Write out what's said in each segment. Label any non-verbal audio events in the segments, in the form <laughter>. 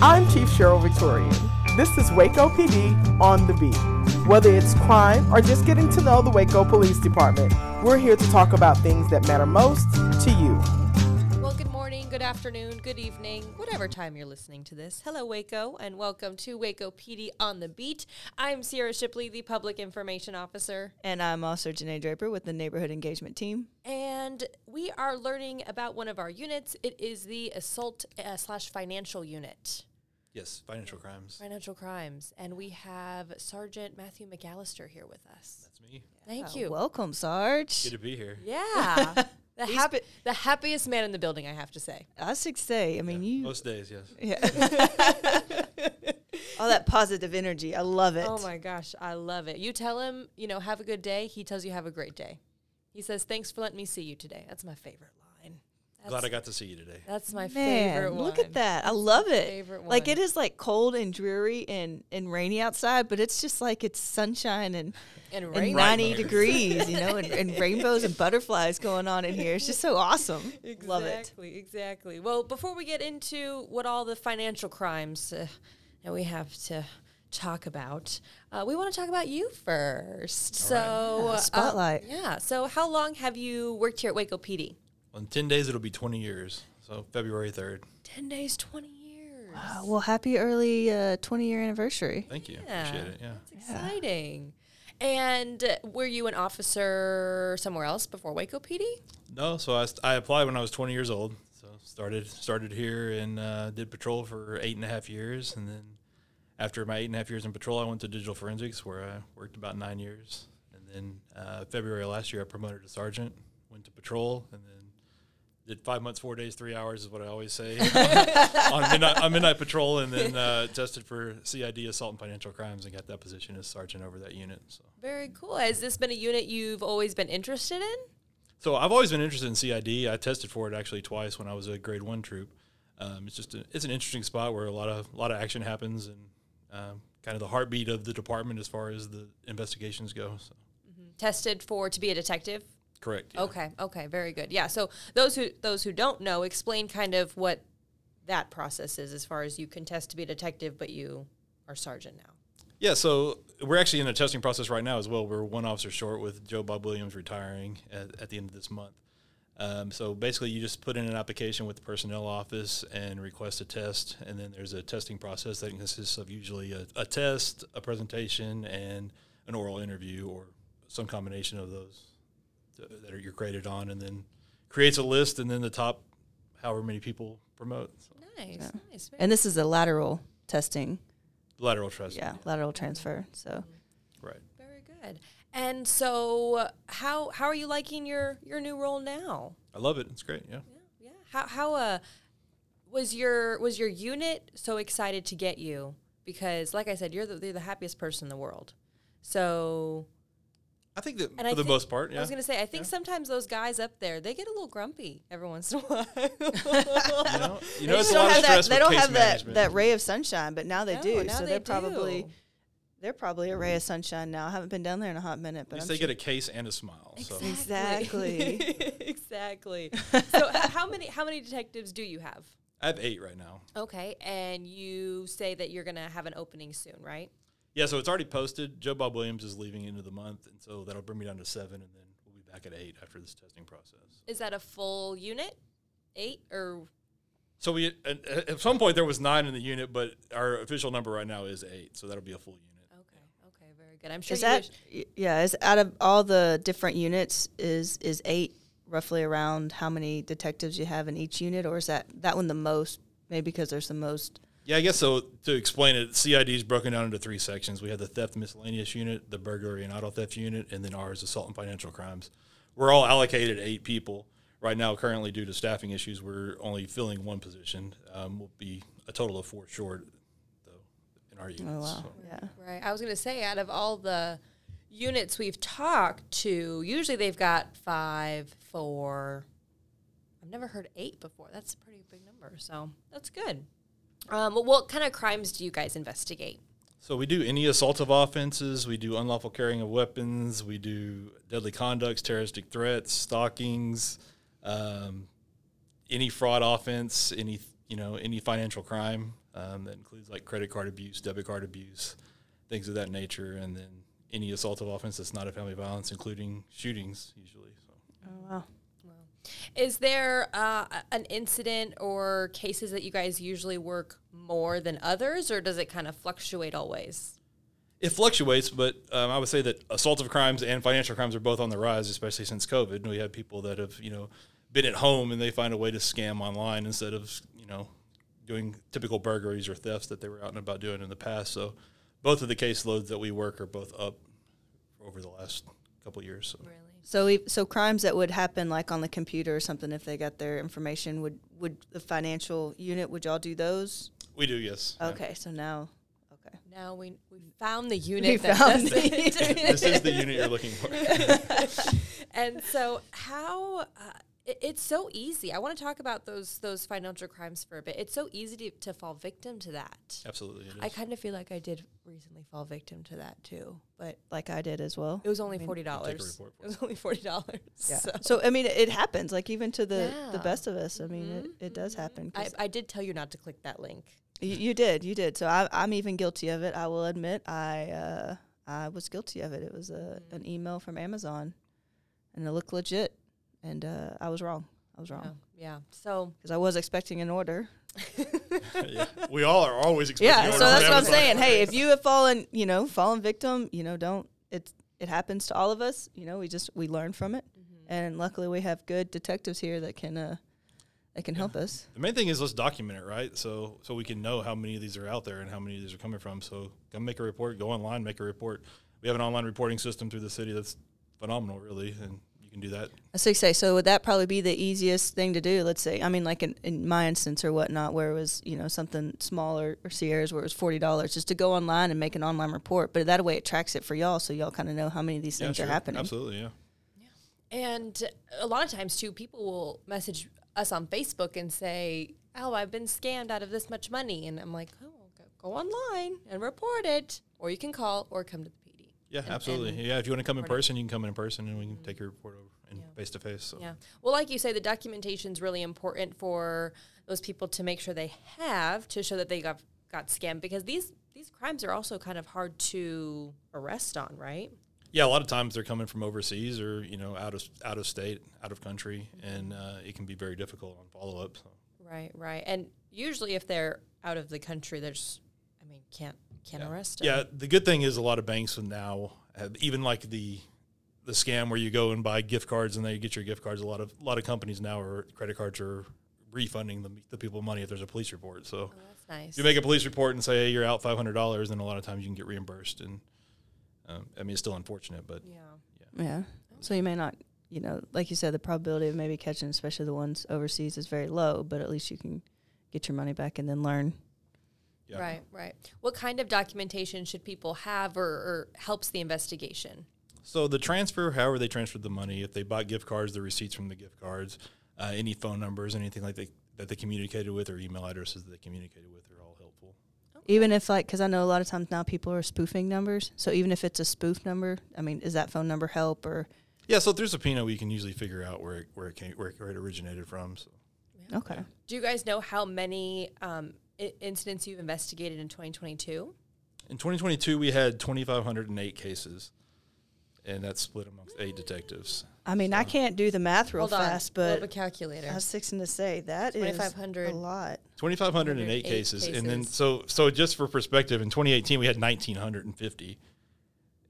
I'm Chief Sheryl Victorian. This is Waco PD on the beat. Whether it's crime or just getting to know the Waco Police Department, we're here to talk about things that matter most to you. Well, good morning, good afternoon, good evening, whatever time you're listening to this. Hello, Waco, and welcome to Waco PD on the Beat. I'm Sierra Shipley, the Public Information Officer, And I'm also Janae Draper with the Neighborhood Engagement Team. and we are learning about one of our units. It is the Assault uh, slash Financial Unit, Yes, financial crimes. Financial Crimes, and we have Sergeant Matthew McAllister here with us. That's me. Thank Oh, you. Welcome, Sarge. Good to be here. Yeah. <laughs> The, He's hap- been- the happiest man in the building, I have to say. I was six say. I mean, you. Most days, yes. <laughs> Yeah. All that positive energy. I love it. Oh my gosh, I love it. You tell him, you know, have a good day. He tells you have a great day. He says, "Thanks for letting me see you today." That's my favorite line. That's, Glad I got to see you today. That's my Man, favorite one. look at that. I love it. favorite one. Like it is like cold and dreary and, and rainy outside, but it's just like it's sunshine and, And and 90 degrees, you know, and, <laughs> and rainbows and butterflies going on in here. It's just so awesome. Love it. Exactly, exactly. Well, before we get into what all the financial crimes uh, that we have to talk about, uh, we want to talk about you first. So, Yeah, uh, spotlight. yeah. So, how long have you worked here at Waco PD? In 10 days, it'll be 20 years. So February 3rd. Ten days, twenty years. Uh, well, happy early uh, 20 year anniversary. Thank you. Yeah. Appreciate it. Yeah. It's exciting. And uh, were you an officer somewhere else before Waco PD? No, so I, I applied when I was 20 years old. So started started here and uh, did patrol for eight and a half years. And then after my eight and a half years in patrol, I went to digital forensics where I worked about nine years. And then uh, February last year, I promoted to sergeant, went to patrol, and then did five months, four days, three hours is what I always say <laughs> on, midnight, on midnight patrol, and then uh, tested for CID assault and financial crimes and got that position as sergeant over that unit. So. Very cool. Has this been a unit you've always been interested in? So I've always been interested in CID. I tested for it actually twice when I was a grade one troop. Um, it's just a, it's an interesting spot where a lot of a lot of action happens and um, kind of the heartbeat of the department as far as the investigations go. So Tested for to be a detective? Correct. yeah. Okay, okay, very good. Yeah. So those who those who don't know, explain kind of what that process is as far as you can test to be a detective, but you are sergeant now. Yeah. So we're actually in a testing process right now as well. We're one officer short with Joe Bob Williams retiring at, at the end of this month. Um, so basically, you just put in an application with the personnel office and request a test, and then there's a testing process that consists of usually a, a test, a presentation, and an oral interview, or some combination of those th- that are you're graded on, and then creates a list, and then the top, however many people promote. So, Nice, nice. And this is a lateral testing. lateral transfer. Yeah, lateral transfer. So Right. Very good. And so, how how are you liking your your new role now? I love it. It's great. Yeah. Yeah. How how uh was your was your unit so excited to get you? Because, like I said, you're the, you're the happiest person in the world. So I think that And for I the think- most part, yeah. I was gonna say, I think sometimes those guys up there they get a little grumpy every once in a while. <laughs> you know, you know they it's a lot don't of have that. They don't have that, management. that ray of sunshine, but now they No, do. now so they they're probably they're probably a ray of sunshine now. I haven't been down there in a hot minute, but At but least I'm they sure- get a case and a smile. So Exactly. <laughs> exactly. so, h- how many how many detectives do you have? I have eight right now. Okay, and you say that you're gonna have an opening soon, right? Yeah, so it's already posted. Joe Bob Williams is leaving into the month, and so that'll bring me down to seven, and then we'll be back at eight after this testing process. Is that a full unit? Eight or So we at, uh, at some point there was nine in the unit, but our official number right now is eight, so that'll be a full unit. okay, okay, very good. I'm sure is you that wish- yeah? Is out of all the different units, is is eight roughly around how many detectives you have in each unit, or is that that one the most? Maybe because there's the most. Yeah, I guess so. To explain it, CID is broken down into three sections. We have the theft miscellaneous unit, the burglary and auto theft unit, and then ours, assault and financial crimes. We're all allocated eight people. Right now, currently, due to staffing issues, we're only filling one position. Um, we'll be a total of four short, though, in our units. Oh wow, so. yeah. Right. I was going to say, out of all the units we've talked to, usually they've got five, four. I've never heard eight before. That's a pretty big number. So that's good. Um, well, what kind of crimes do you guys investigate? So we do any assaultive offenses. We do unlawful carrying of weapons. We do deadly conducts, terroristic threats, stalkings, um, any fraud offense, any you know any financial crime um, that includes like credit card abuse, debit card abuse, things of that nature, and then any assaultive offense that's not a family violence, including shootings usually. So. Oh wow. Is there uh, an incident or cases that you guys usually work more than others, or does it kind of fluctuate always? It fluctuates, but um, I would say that assaultive crimes and financial crimes are both on the rise, especially since COVID. We have people that have, you know, been at home and they find a way to scam online instead of, you know, doing typical burglaries or thefts that they were out and about doing in the past. So both of the caseloads that we work are both up over the last couple of years. So. Really? So we, so crimes that would happen like on the computer or something if they got their information would would the financial unit would y'all do those? We do, yes. Yeah. Okay, so now okay. Now we we found the unit We that found the it. this is the unit you're looking for. <laughs> <laughs> and so how uh, it, it's so easy. I want to talk about those those financial crimes for a bit. It's so easy to, to fall victim to that. Absolutely, it is. I kind of feel like I did recently fall victim to that too, but Like I did as well. it was only I mean, forty I'll take a dollars. report for It was only forty dollars. Yeah. So. So I mean, it happens. Like even to the the best of us. I mean, it, mm-hmm, it does happen. Mm-hmm. I, 'cause I did tell you not to click that link. you, you did, you did. So I, I'm even guilty of it. I will admit, I uh, I was guilty of it. It was a an mm. email from Amazon, and it looked legit, and uh, I was wrong. I was wrong yeah. So because I was expecting an order. <laughs> yeah. We all are always expecting Yeah, orders so that's what I'm saying. Hey, if you have fallen, you know, fallen victim, you know, don't it it happens to all of us. You know, we just we learn from it, and luckily we have good detectives here that can uh that can help us. The main thing is let's document it, right? So so we can know how many of these are out there and how many of these are coming from. So come make a report, go online, make a report. We have an online reporting system through the city that's phenomenal, really, and you can do that. As they say, so would that probably be the easiest thing to do? Let's say, I mean, like in, in my instance or whatnot, where it was you know something smaller or Sierra's where it was forty dollars, just to go online and make an online report. But that way, it tracks it for y'all, so y'all kind of know how many of these things yeah, are happening. Absolutely, yeah. yeah. And a lot of times too, people will message us on Facebook and say, "Oh, I've been scammed out of this much money," and I'm like, "Oh, go, go online and report it, or you can call or come to the PD." Yeah, And- absolutely. and yeah, if you want to come in person, you can come in person and we can take your report over and face to face. Yeah. Well, like you say, the documentation is really important for those people to make sure they have to show that they got got scammed because these these crimes are also kind of hard to arrest on, right? yeah, a lot of times they're coming from overseas or you know out of out of state, out of country, and uh, it can be very difficult on follow up. So. Right, right. And usually, if they're out of the country, there's, can't can't yeah. arrest them. Yeah, the good thing is a lot of banks now have even like the the scam where you go and buy gift cards and they get your gift cards. A lot of a lot of companies now are credit cards are refunding the, the people money if there's a police report. So Oh, that's nice. you make a police report and say hey, you're out five hundred dollars, then a lot of times you can get reimbursed. And um, I mean it's still unfortunate, but yeah. Yeah. So you may not, you know, like you said, the probability of maybe catching, especially the ones overseas, is very low. But at least you can get your money back and then learn. Yeah. Right, right. What kind of documentation should people have or, or helps the investigation? So the transfer, however they transferred the money, if they bought gift cards, the receipts from the gift cards, uh, any phone numbers, anything like they, that they communicated with, or email addresses that they communicated with, are all helpful. Even if, like, because I know a lot of times now people are spoofing numbers. So even if it's a spoof number, I mean, is that phone number help or? Yeah, so through subpoena, we can usually figure out where it, where it came, where, it- originated from. So Okay. Do you guys know how many um, I- incidents you've investigated in 2022? in 2022, we had 2,508 cases, and that's split amongst eight detectives. I mean, I can't do the math real Hold on, fast, pull up but a calculator. I was fixing to say that is 2,500. a lot. 2,508 108 cases, and then cases. so so just for perspective, in 2018 we had 1,950,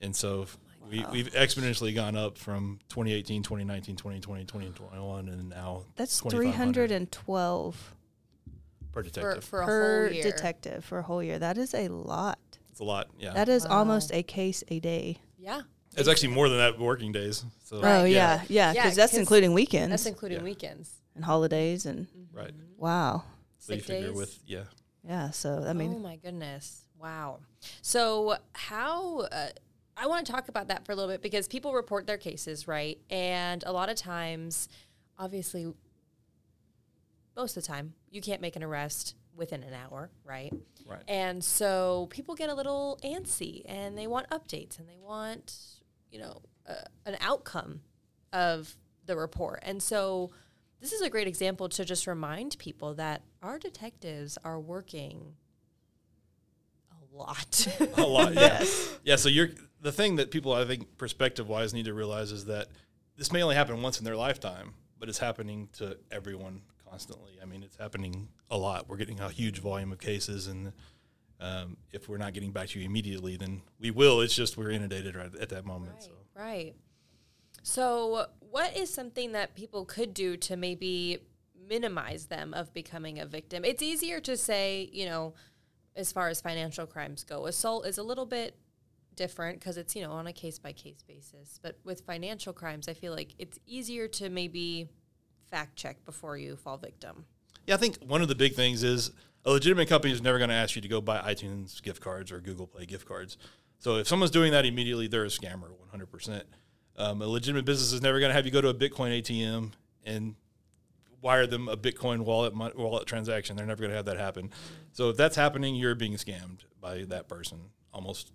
and so oh we, we've exponentially gone up from 2018, 2019, 2020, 2021, and now That's 2,500 312 per detective. for a per whole year. detective for a whole year. That is a lot. it's a lot. Yeah, That is Wow. almost a case a day. Yeah. it's actually more than that working days. So Oh yeah, yeah, Yeah, because that's 'cause including weekends That's including Yeah. weekends. and holidays and right. wow, So you figure days. with yeah. yeah. So I mean. oh my goodness. Wow. So, how uh, I want to talk about that for a little bit because people report their cases, right? And a lot of times, obviously, most of the time, you can't make an arrest within an hour, right? Right. And so people get a little antsy and they want updates and they want, you know, uh, an outcome of the report. And so this is a great example to just remind people that our detectives are working a lot. a lot. Yeah. <laughs> Yeah. So you're the thing that people I think perspective wise need to realize is that this may only happen once in their lifetime, but it's happening to everyone constantly. I mean, it's happening a lot. We're getting a huge volume of cases, and um, if we're not getting back to you immediately, then we will. It's just we're inundated right at that moment. Right, So right. So, what is something that people could do to maybe minimize them of becoming a victim? It's easier to say, you know, as far as financial crimes go, assault is a little bit different because it's, you know, on a case by case basis. But with financial crimes, I feel like it's easier to maybe fact check before you fall victim. yeah, I think one of the big things is a legitimate company is never going to ask you to go buy iTunes gift cards or Google Play gift cards. So if someone's doing that immediately, they're a scammer, 100%. Um, a legitimate business is never going to have you go to a Bitcoin ATM and wire them a Bitcoin wallet wallet transaction. They're never going to have that happen. So if that's happening, you're being scammed by that person, almost,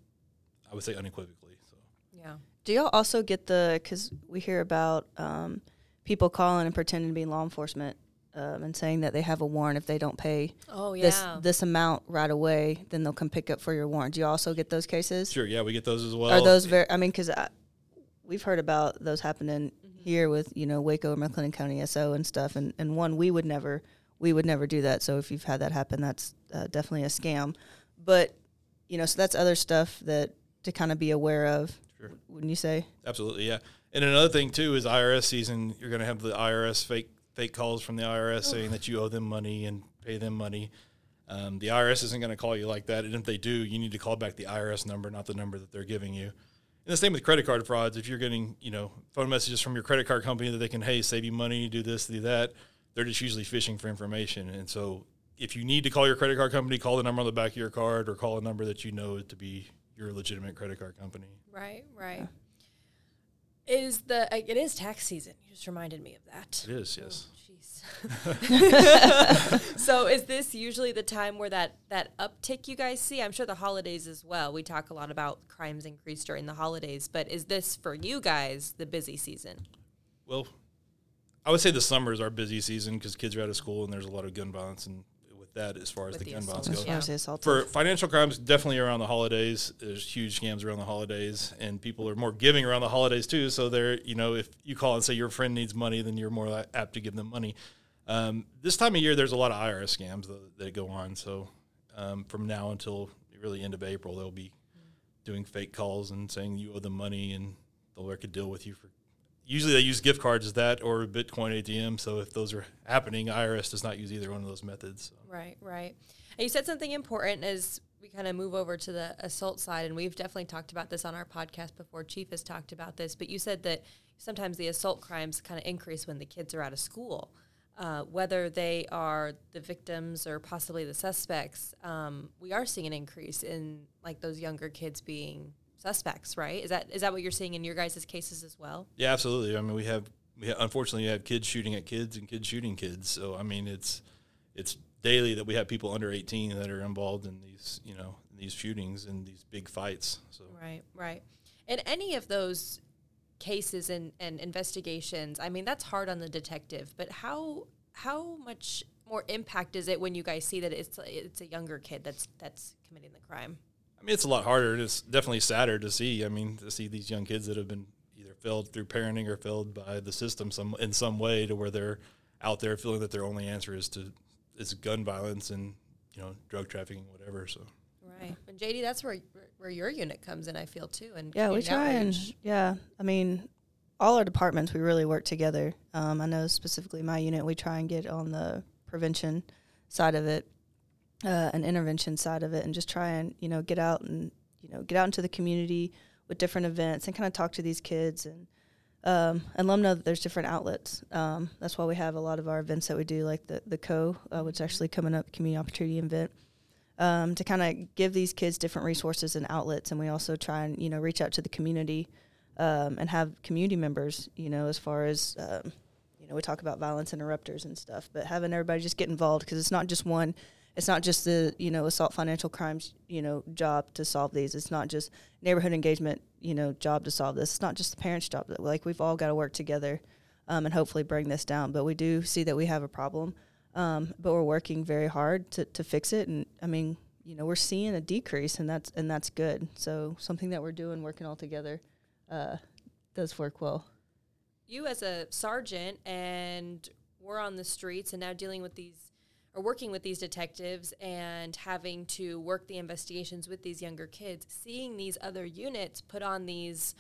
I would say unequivocally. So Yeah. Do y'all also get the because we hear about um, people calling and pretending to be law enforcement um, and saying that they have a warrant if they don't pay Oh, this this amount right away, then they'll come pick up for your warrant. Do you also get those cases? sure, yeah, we get those as well. Are those very? I mean, because we've heard about those happening Mm-hmm. here with you know Waco or McLennan County SO and stuff, and and one we would never we would never do that. So if you've had that happen, that's uh, definitely a scam. But you know, so that's other stuff that to kind of be aware of. Sure. Wouldn't you say? Absolutely, yeah. And another thing too is IRS season. You're going to have the IRS fake fake calls from the IRS saying that you owe them money and pay them money. Um, the IRS isn't going to call you like that, and if they do, you need to call back the IRS number, not the number that they're giving you. And the same with credit card frauds. If you're getting you know phone messages from your credit card company that they can hey save you money, do this, do that, they're just usually fishing for information. And so if you need to call your credit card company, call the number on the back of your card or call a number that you know to be your legitimate credit card company. Right, right. Is the it is tax season? You just reminded me of that. It is, yes. Oh, jeez. <laughs> so is this usually the time where that that uptick you guys see? I'm sure the holidays as well. We talk a lot about crimes increase during the holidays, but is this for you guys the busy season? Well, I would say the summer is our busy season because kids are out of school and there's a lot of gun violence. And with that, as far as the, the gun violence assaults, goes, yeah. For financial crimes, definitely around the holidays. There's huge scams around the holidays, and people are more giving around the holidays too. So they're, you know, if you call and say your friend needs money, then you're more apt to give them money. Um, this time of year, there's a lot of IRS scams that, that go on. So um, from now until really end of April, they'll be doing fake calls and saying you owe them money, and they'll work a deal with you for. Usually, they use gift cards as that or Bitcoin ATM. So if those are happening, IRS does not use either one of those methods. So. Right, right. And you said something important as we kind of move over to the assault side, and we've definitely talked about this on our podcast before. Chief has talked about this, but you said that sometimes the assault crimes kind of increase when the kids are out of school, uh, whether they are the victims or possibly the suspects. Um, we are seeing an increase in like those younger kids being suspects, right? Is that is that what you're seeing in your guys' cases as well? Yeah, absolutely. I mean, we have we ha- unfortunately we have kids shooting at kids and kids shooting kids. So I mean, it's it's daily that we have people under 18 that are involved in these, you know, in these shootings and these big fights. So Right, right. And any of those cases and, and investigations, I mean, that's hard on the detective, but how how much more impact is it when you guys see that it's it's a younger kid that's that's committing the crime? I mean, it's a lot harder. It's definitely sadder to see. I mean, to see these young kids that have been either failed through parenting or failed by the system some in some way to where they're out there feeling that their only answer is to is gun violence and you know drug trafficking, whatever. So Right. And JD, that's where where your unit comes in, I feel too. And Yeah, we community try and yeah. I mean, all our departments we really work together. Um, I know specifically my unit we try and get on the prevention side of it, uh, and intervention side of it, and just try and you know get out and you know get out into the community with different events and kind of talk to these kids and um, and let them know that there's different outlets. Um, that's why we have a lot of our events that we do, like the the co, uh, which is actually coming up, community opportunity event um, to kind of give these kids different resources and outlets. And we also try and you know reach out to the community um, and have community members. You know, as far as um, you know, we talk about violence interrupters and stuff, but having everybody just get involved because it's not just one. It's not just the you know assault financial crimes you know job to solve these. It's not just neighborhood engagement you know job to solve this. It's not just the parents' job. Like we've all got to work together um, and hopefully bring this down. But we do see that we have a problem, um, but we're working very hard to, to fix it. And I mean, you know, we're seeing a decrease, and that's and that's good. So something that we're doing, working all together, uh, does work well. You as a sergeant and we're on the streets and now dealing with these or working with these detectives and having to work the investigations with these younger kids, seeing these other units put on these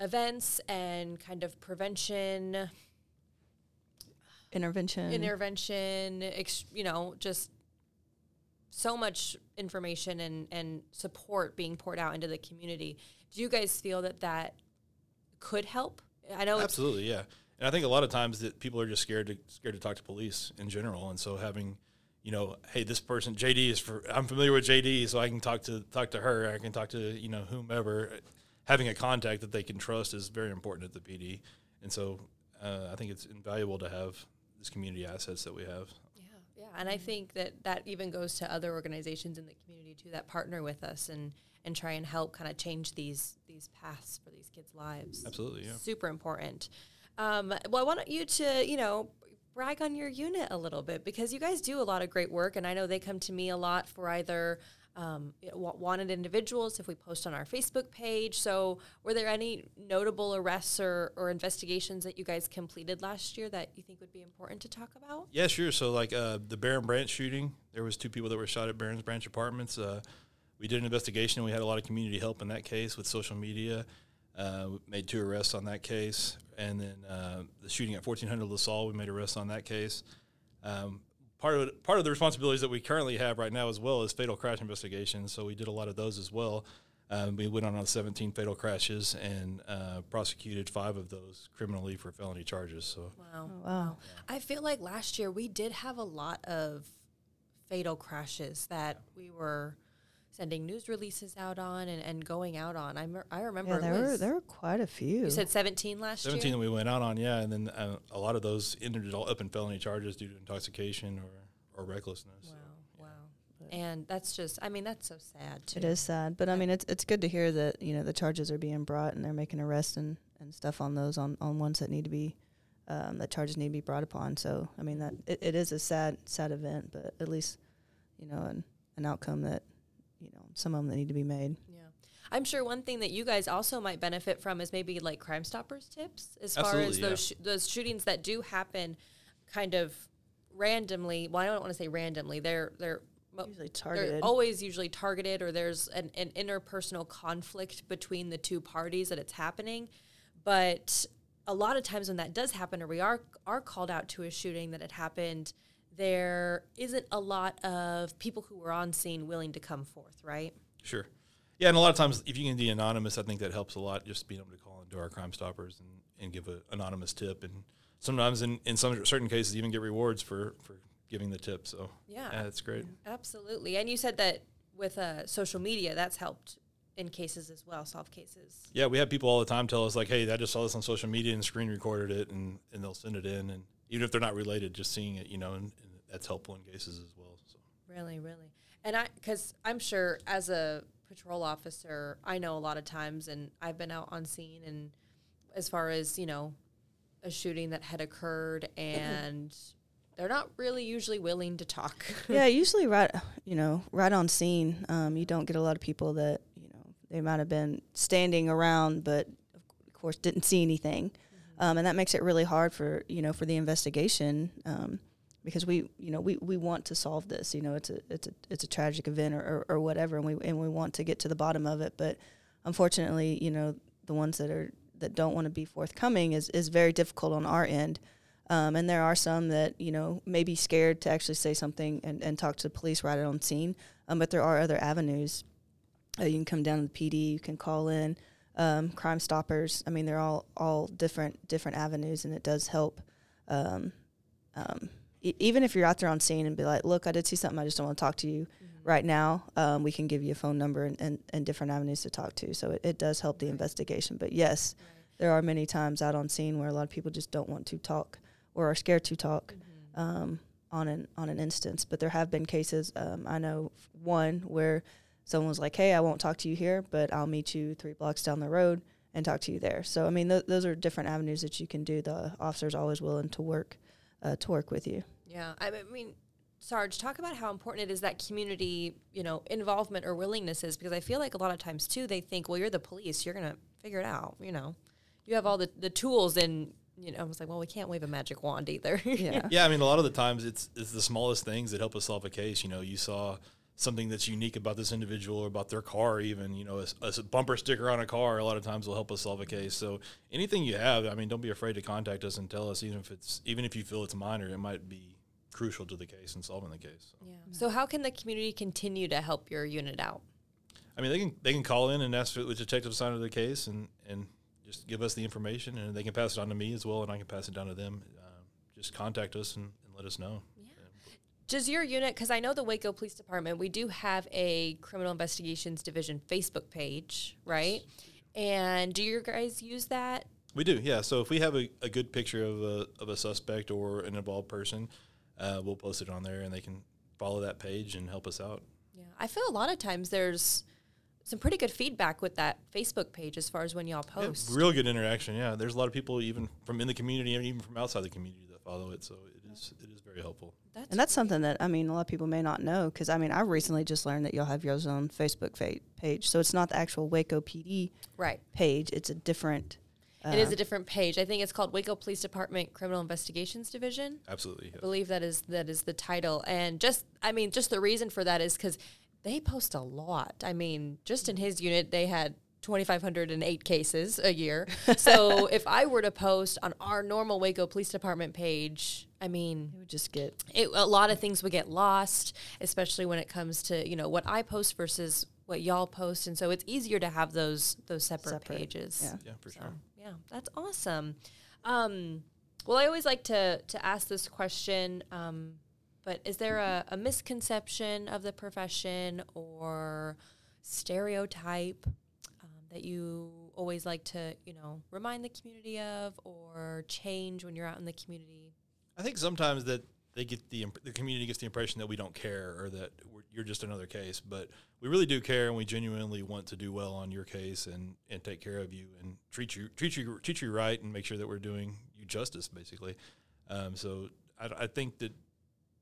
events and kind of prevention, Intervention. intervention, ex, you know, just so much information and, and support being poured out into the community. Do you guys feel that that could help? I know Absolutely, yeah. And I think a lot of times that people are just scared to scared to talk to police in general, and so having, you know, hey, this person JD is for I'm familiar with JD, so I can talk to talk to her. I can talk to you know whomever. Having a contact that they can trust is very important at the PD, and so uh, I think it's invaluable to have these community assets that we have. Yeah, yeah, and I think that that even goes to other organizations in the community too that partner with us and and try and help kind of change these these paths for these kids' lives. Absolutely, yeah. super important. Um, well, I want you to you know brag on your unit a little bit because you guys do a lot of great work, and I know they come to me a lot for either. Um, wanted individuals if we post on our Facebook page. So, were there any notable arrests or, or investigations that you guys completed last year that you think would be important to talk about? Yeah, sure. So like uh, the Barron Branch shooting, there was two people that were shot at Barron's Branch Apartments. Uh, we did an investigation. and We had a lot of community help in that case with social media. Uh, we made two arrests on that case, and then uh, the shooting at 1400 LaSalle, we made arrests on that case. Um, part of it, part of the responsibilities that we currently have right now as well is fatal crash investigations. So we did a lot of those as well. Um, we went on 17 fatal crashes and uh, prosecuted five of those criminally for felony charges. So Wow. wow. I feel like last year we did have a lot of fatal crashes that we were sending news releases out on and, and going out on. I, mer- I remember Yeah, it there were there were quite a few. you said 17 last 17 year? that we went out on, yeah, and then uh, a lot of those ended all up in felony charges due to intoxication or, or recklessness. Wow, wow. And that's just, I mean, that's so sad too. It is sad, but I mean, it's it's good to hear that you know the charges are being brought and they're making arrests and, and stuff on those on, on ones that need to be um, that charges need to be brought upon. So I mean that it, it is a sad sad event, but at least you know an an outcome that you know some of them that need to be made. Yeah. I'm sure one thing that you guys also might benefit from is maybe like Crime Stoppers tips as far as Absolutely, those sh- those shootings that do happen kind of randomly. Well, I don't want to say randomly. They're they're mo- Usually they're always usually targeted or there's an, an interpersonal conflict between the two parties that it's happening. But a lot of times when that does happen or we are are called out to a shooting that had happened, there isn't a lot of people who were on scene willing to come forth, right? Sure. Yeah, and a lot of times, if you can be anonymous, I think that helps a lot. Just being able to call into our Crime Stoppers and, and give an anonymous tip, and sometimes in, in some certain cases, even get rewards for, for giving the tip. So Yeah. yeah that's great. Absolutely. And you said that with uh, social media, that's helped in cases as well, solve cases. Yeah, we have people all the time tell us like, "Hey, I just saw this on social media and screen recorded it," and, and they'll send it in, and even if they're not related, just seeing it, you know, and, and that's helpful in cases as well. So Really, really. And I, because I'm sure as a patrol officer, I know a lot of times, and I've been out on scene, and as far as, you know, a shooting that had occurred, <clears throat> and they're not really usually willing to talk. <laughs> yeah, usually right you know right on scene. Um, you don't get a lot of people that you know they might have been standing around, but of course didn't see anything, um, and that makes it really hard for you know for the investigation. Um, because we, you know, we, we want to solve this. You know, it's a it's a it's a tragic event or, or, or whatever, and we and we want to get to the bottom of it. But unfortunately, you know, the ones that are that don't want to be forthcoming is is very difficult on our end. Um, and there are some that you know may be scared to actually say something and, and talk to the police right on scene. Um, but there are other avenues. Uh, you can come down to the PD. You can call in um, Crime Stoppers. I mean, they're all all different different avenues, and it does help. E- even if you're out there on scene and be like, "Look, I did see something. I just don't want to talk to you right now." Um, we can give you a phone number and, and, and different avenues to talk to. So it, it does help the investigation. But yes, there are many times out on scene where a lot of people just don't want to talk or are scared to talk um, on an on an instance. But there have been cases. Um, I know one where someone was like, "Hey, I won't talk to you here, but I'll meet you three blocks down the road." and talk to you there. So I mean, th- those are different avenues that you can do. The officer's always willing to work uh, to work with you. Yeah, I mean, Sarge, talk about how important it is that community, you know, involvement or willingness is because I feel like a lot of times too they think, well, you're the police, you're gonna figure it out. You know, you have all the the tools and. You know, I was like, well, we can't wave a magic wand either. <laughs> Yeah. Yeah, I mean, a lot of the times it's it's the smallest things that help us solve a case. You know, you saw something that's unique about this individual or about their car, even you know, a, a bumper sticker on a car. A lot of times will help us solve a case. So anything you have, I mean, don't be afraid to contact us and tell us, even if it's even if you feel it's minor, it might be crucial to the case and solving the case. So. Yeah. So how can the community continue to help your unit out? I mean, they can they can call in and ask for the detective side of the case and and just give us the information, and they can pass it on to me as well, and I can pass it down to them. Uh, just contact us and, and let us know. Does your unit, because I know the Waco Police Department, we do have a Criminal Investigations Division Facebook page, right? And do you guys use that? We do, yeah. So if we have a, a good picture of a, of a suspect or an involved person, uh, we'll post it on there, and they can follow that page and help us out. Yeah, I feel a lot of times there's some pretty good feedback with that Facebook page as far as when y'all Yeah, post. real good interaction. Yeah, there's a lot of people even from in the community and even from outside the community that follow it. So it is it is very helpful. That's And that's something that I mean, a lot of people may not know because I mean, I recently just learned that you'll have your own Facebook fa- page. So it's not the actual Waco PD right. page; it's a different. Uh, it is a different page. I think it's called Waco Police Department Criminal Investigations Division. Absolutely. I believe that is that is the title. And just I mean, just the reason for that is because they post a lot. I mean, just in his unit, they had 2,508 cases a year. <laughs> So if I were to post on our normal Waco Police Department page, I mean, it would just get it, a lot of things would get lost, especially when it comes to you know what I post versus what y'all post, and so it's easier to have those those separate, Separate, pages. yeah. Yeah, for So, sure. yeah, that's awesome. Um, well, I always like to to ask this question, um, but is there a, a misconception of the profession or stereotype that you always like to you know remind the community of or change when you're out in the community? I think sometimes that they get the imp- the community gets the impression that we don't care or that you're just another case, but we really do care and we genuinely want to do well on your case and, and take care of you and treat you treat you treat you right and make sure that we're doing you justice basically. Um, so I, I think that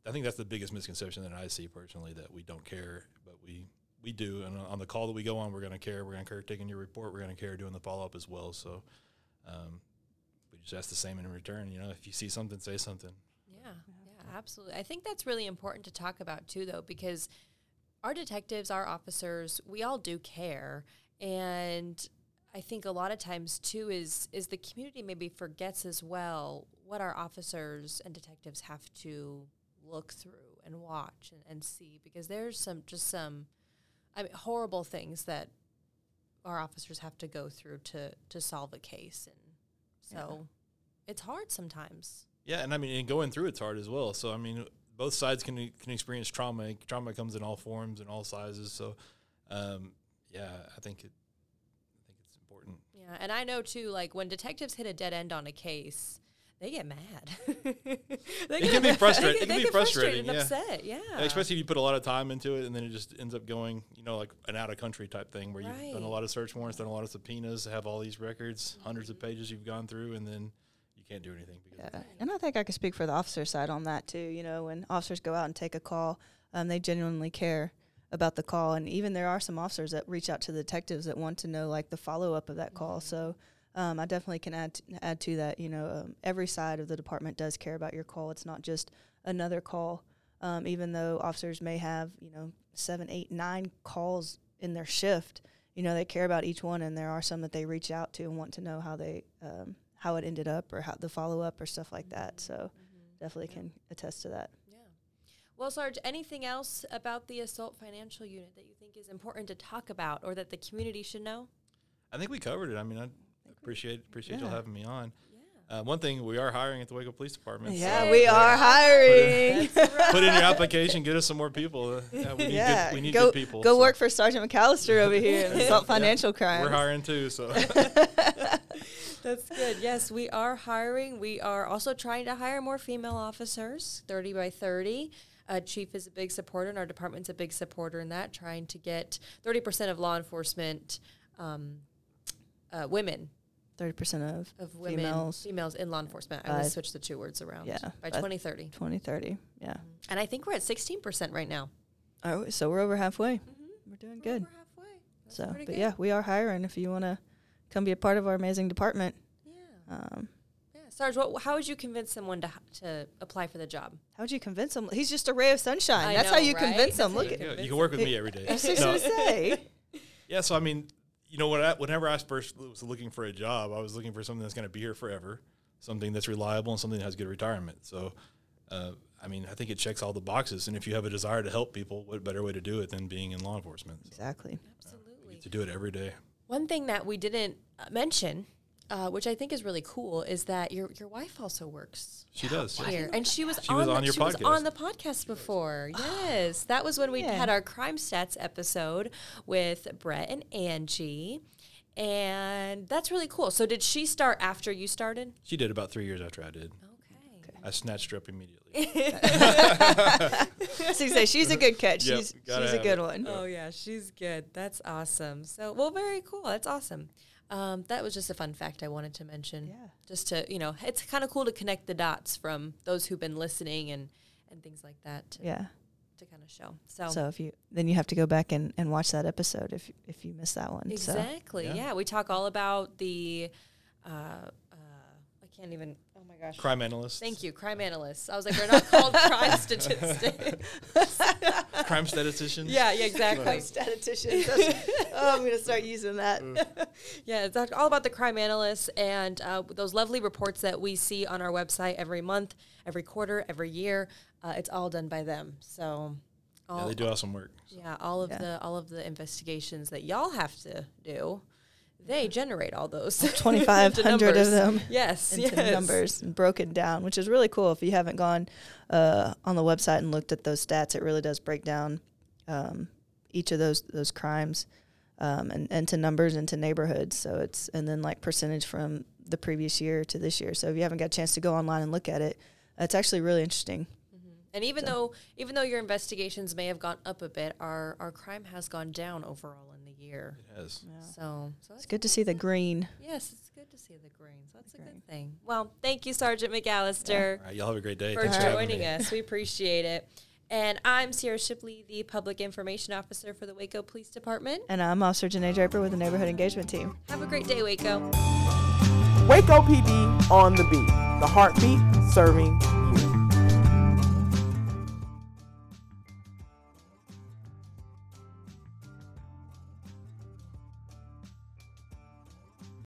I think that's the biggest misconception that I see personally that we don't care, but we we do. And on the call that we go on, we're going to care. We're going to care taking your report. We're going to care doing the follow up as well. So. Um, we just ask the same in return. You know, if you see something, say something. Yeah, yeah, absolutely. I think that's really important to talk about too, though, because our detectives, our officers, we all do care, and I think a lot of times too is is the community maybe forgets as well what our officers and detectives have to look through and watch and, and see because there's some just some I mean horrible things that our officers have to go through to to solve a case and so it's hard sometimes. Yeah, and I mean, and going through it's hard as well. So I mean, both sides can can experience trauma. Trauma comes in all forms and all sizes. So, um, yeah, I think it, I think it's important. Yeah, and I know too, like when detectives hit a dead end on a case, they get mad. <laughs> they can be frustrate- They, it can they be get frustrating, frustrated and yeah. upset. Yeah, Yeah, especially if you put a lot of time into it, and then it just ends up going, you know, like an out of country type thing where you've done a lot of search warrants, done a lot of subpoenas, have all these records, hundreds of pages you've gone through, and then you can't do anything because Yeah, and I think I could speak for the officer side on that too. You know, when officers go out and take a call, um, they genuinely care about the call, and even there are some officers that reach out to the detectives that want to know like the follow up of that call. So. Um, I definitely can add t- add to that. You know, um, every side of the department does care about your call. It's not just another call. Um, even though officers may have you know seven, eight, nine calls in their shift, you know they care about each one, and there are some that they reach out to and want to know how they um, how it ended up or how the follow up or stuff like that. So definitely can attest to that. Yeah. Well, Sarge, anything else about the assault financial unit that you think is important to talk about or that the community should know? I think we covered it. I mean, I appreciate appreciate y'all having me on. Yeah. Uh, one thing we are hiring at the Waco Police Department. Yeah, Hey, we we're are out. hiring. <laughs> put in your application, get us some more people. Uh, yeah, we need yeah, good, we need go good people. go so work for Sergeant McAllister over <laughs> here in assault Yeah. financial crime. We're hiring too, so <laughs> That's good. Yes, we are hiring. We are also trying to hire more female officers, 30 by 30. Uh, Chief is a big supporter, and our department's a big supporter in that, trying to get 30% of law enforcement um, uh, women Thirty percent of of women Females. females in law enforcement. I always switch the two words around. yeah, by 2030, twenty thirty. Yeah. and I think we're at 16 percent right now. Oh, so we're over halfway. Mm-hmm. We're doing good. We're halfway. That's So, but good. yeah, we are hiring. If you want to come be a part of our amazing department, yeah, um, yeah. Sarge, what, how would you convince someone to to apply for the job? how'd you convince him? He's just a ray of sunshine. I That's know, how you right? convince That's him. Look you at. Yeah, convince you can work with me every day. I was <laughs> just No. gonna say. <laughs> Yeah, so I mean, you know, when I, whenever I first was looking for a job, I was looking for something that's going to be here forever, something that's reliable, and something that has good retirement. So, uh, I mean, I think it checks all the boxes. And if you have a desire to help people, what better way to do it than being in law enforcement? So Exactly. Absolutely. to do it every day. One thing that we didn't uh, mention, uh, which I think is really cool, is that your your wife also works She does. yeah. here, and she was She on was the, on your she was podcast. on the podcast before. <gasps> Yes, that was when we Yeah. had our crime stats episode with Brett and Angie, and that's really cool. So did she start after you started? She did about three years after I did. Okay. I snatched her up immediately. <laughs> So you say she's a good catch. Yep, she's she's a good it. one. Oh yeah, she's good. That's awesome. So well, very cool. That's awesome. Um, that was just a fun fact I wanted to mention. Yeah. Just to you know, it's kind of cool to connect the dots from those who've been listening and and things like that to, Yeah. to kind of show. So, So if you then you have to go back and, and watch that episode if if you missed that one. So exactly, Yeah. yeah. we talk all about the. Uh, uh, I can't even. Oh my gosh. Crime analysts. Thank you, crime analysts. I was like, they're not <laughs> called crime statistics. Crime statisticians. yeah, yeah, exactly. statisticians. That's- <laughs> oh, I'm gonna start using that. <laughs> Yeah, it's all about the crime analysts and uh, those lovely reports that we see on our website every month, every quarter, every year. Uh, it's all done by them. So, all, Yeah, they do awesome work. yeah, all of Yeah. the all of the investigations that y'all have to do, they generate all those <laughs> 2,500 of them Yes, into yes. numbers and broken down, which is really cool. If you haven't gone uh, on the website and looked at those stats, it really does break down um, each of those those crimes um, and, and to numbers and to neighborhoods. So it's and then like percentage from the previous year to this year. So if you haven't got a chance to go online and look at it, it's actually really interesting. And even though even though your investigations may have gone up a bit, our our crime has gone down overall in the year. It has. So, so It's good to see the green. Yes, it's good to see the green. So that's a good thing. Well, thank you, Sergeant McAllister. All right, y'all have a great day. for Thanks having joining me. us. We appreciate it. And I'm Sierra Shipley, the Public Information Officer for the Waco Police Department. And I'm Officer Janae Draper with the Neighborhood Engagement Team. Have a great day, Waco. Waco PD on the beat. The heartbeat serving